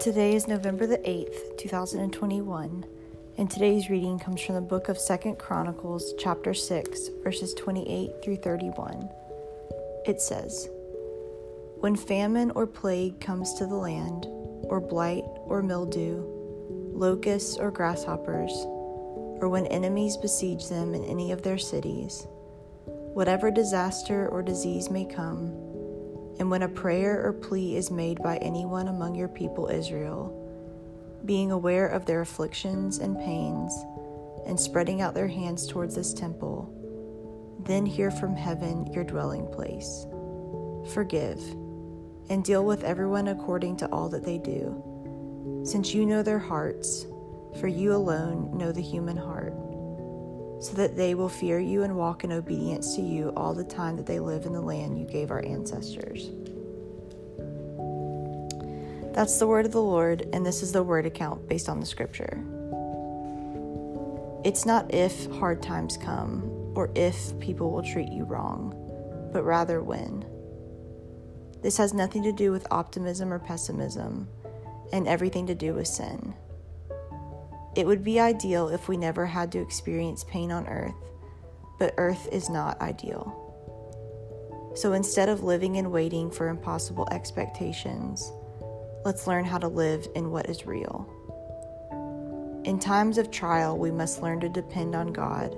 Today is November the 8th, 2021, and today's reading comes from the book of 2nd Chronicles, chapter 6, verses 28 through 31. It says, When famine or plague comes to the land, or blight or mildew, locusts or grasshoppers, or when enemies besiege them in any of their cities, whatever disaster or disease may come, and when a prayer or plea is made by anyone among your people Israel, being aware of their afflictions and pains, and spreading out their hands towards this temple, then hear from heaven your dwelling place. Forgive, and deal with everyone according to all that they do, since you know their hearts, for you alone know the human heart so that they will fear you and walk in obedience to you all the time that they live in the land you gave our ancestors. That's the word of the Lord, and this is the word account based on the scripture. It's not if hard times come or if people will treat you wrong, but rather when. This has nothing to do with optimism or pessimism, and everything to do with sin. It would be ideal if we never had to experience pain on earth, but earth is not ideal. So instead of living and waiting for impossible expectations, let's learn how to live in what is real. In times of trial, we must learn to depend on God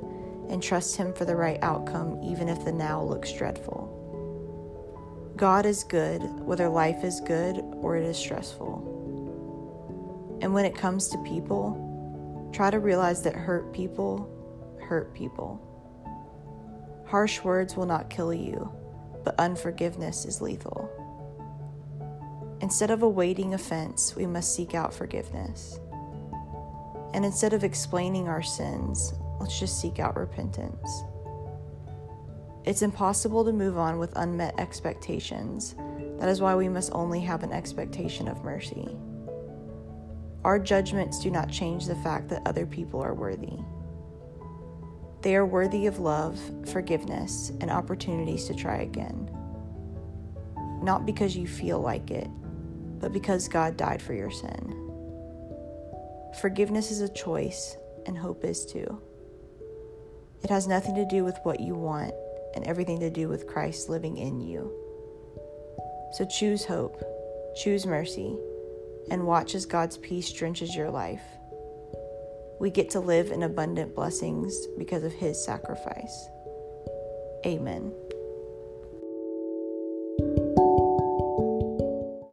and trust Him for the right outcome, even if the now looks dreadful. God is good, whether life is good or it is stressful. And when it comes to people, Try to realize that hurt people hurt people. Harsh words will not kill you, but unforgiveness is lethal. Instead of awaiting offense, we must seek out forgiveness. And instead of explaining our sins, let's just seek out repentance. It's impossible to move on with unmet expectations. That is why we must only have an expectation of mercy. Our judgments do not change the fact that other people are worthy. They are worthy of love, forgiveness, and opportunities to try again. Not because you feel like it, but because God died for your sin. Forgiveness is a choice, and hope is too. It has nothing to do with what you want and everything to do with Christ living in you. So choose hope, choose mercy, and watch as God's peace drenches your life. We get to live in abundant blessings because of His sacrifice. Amen.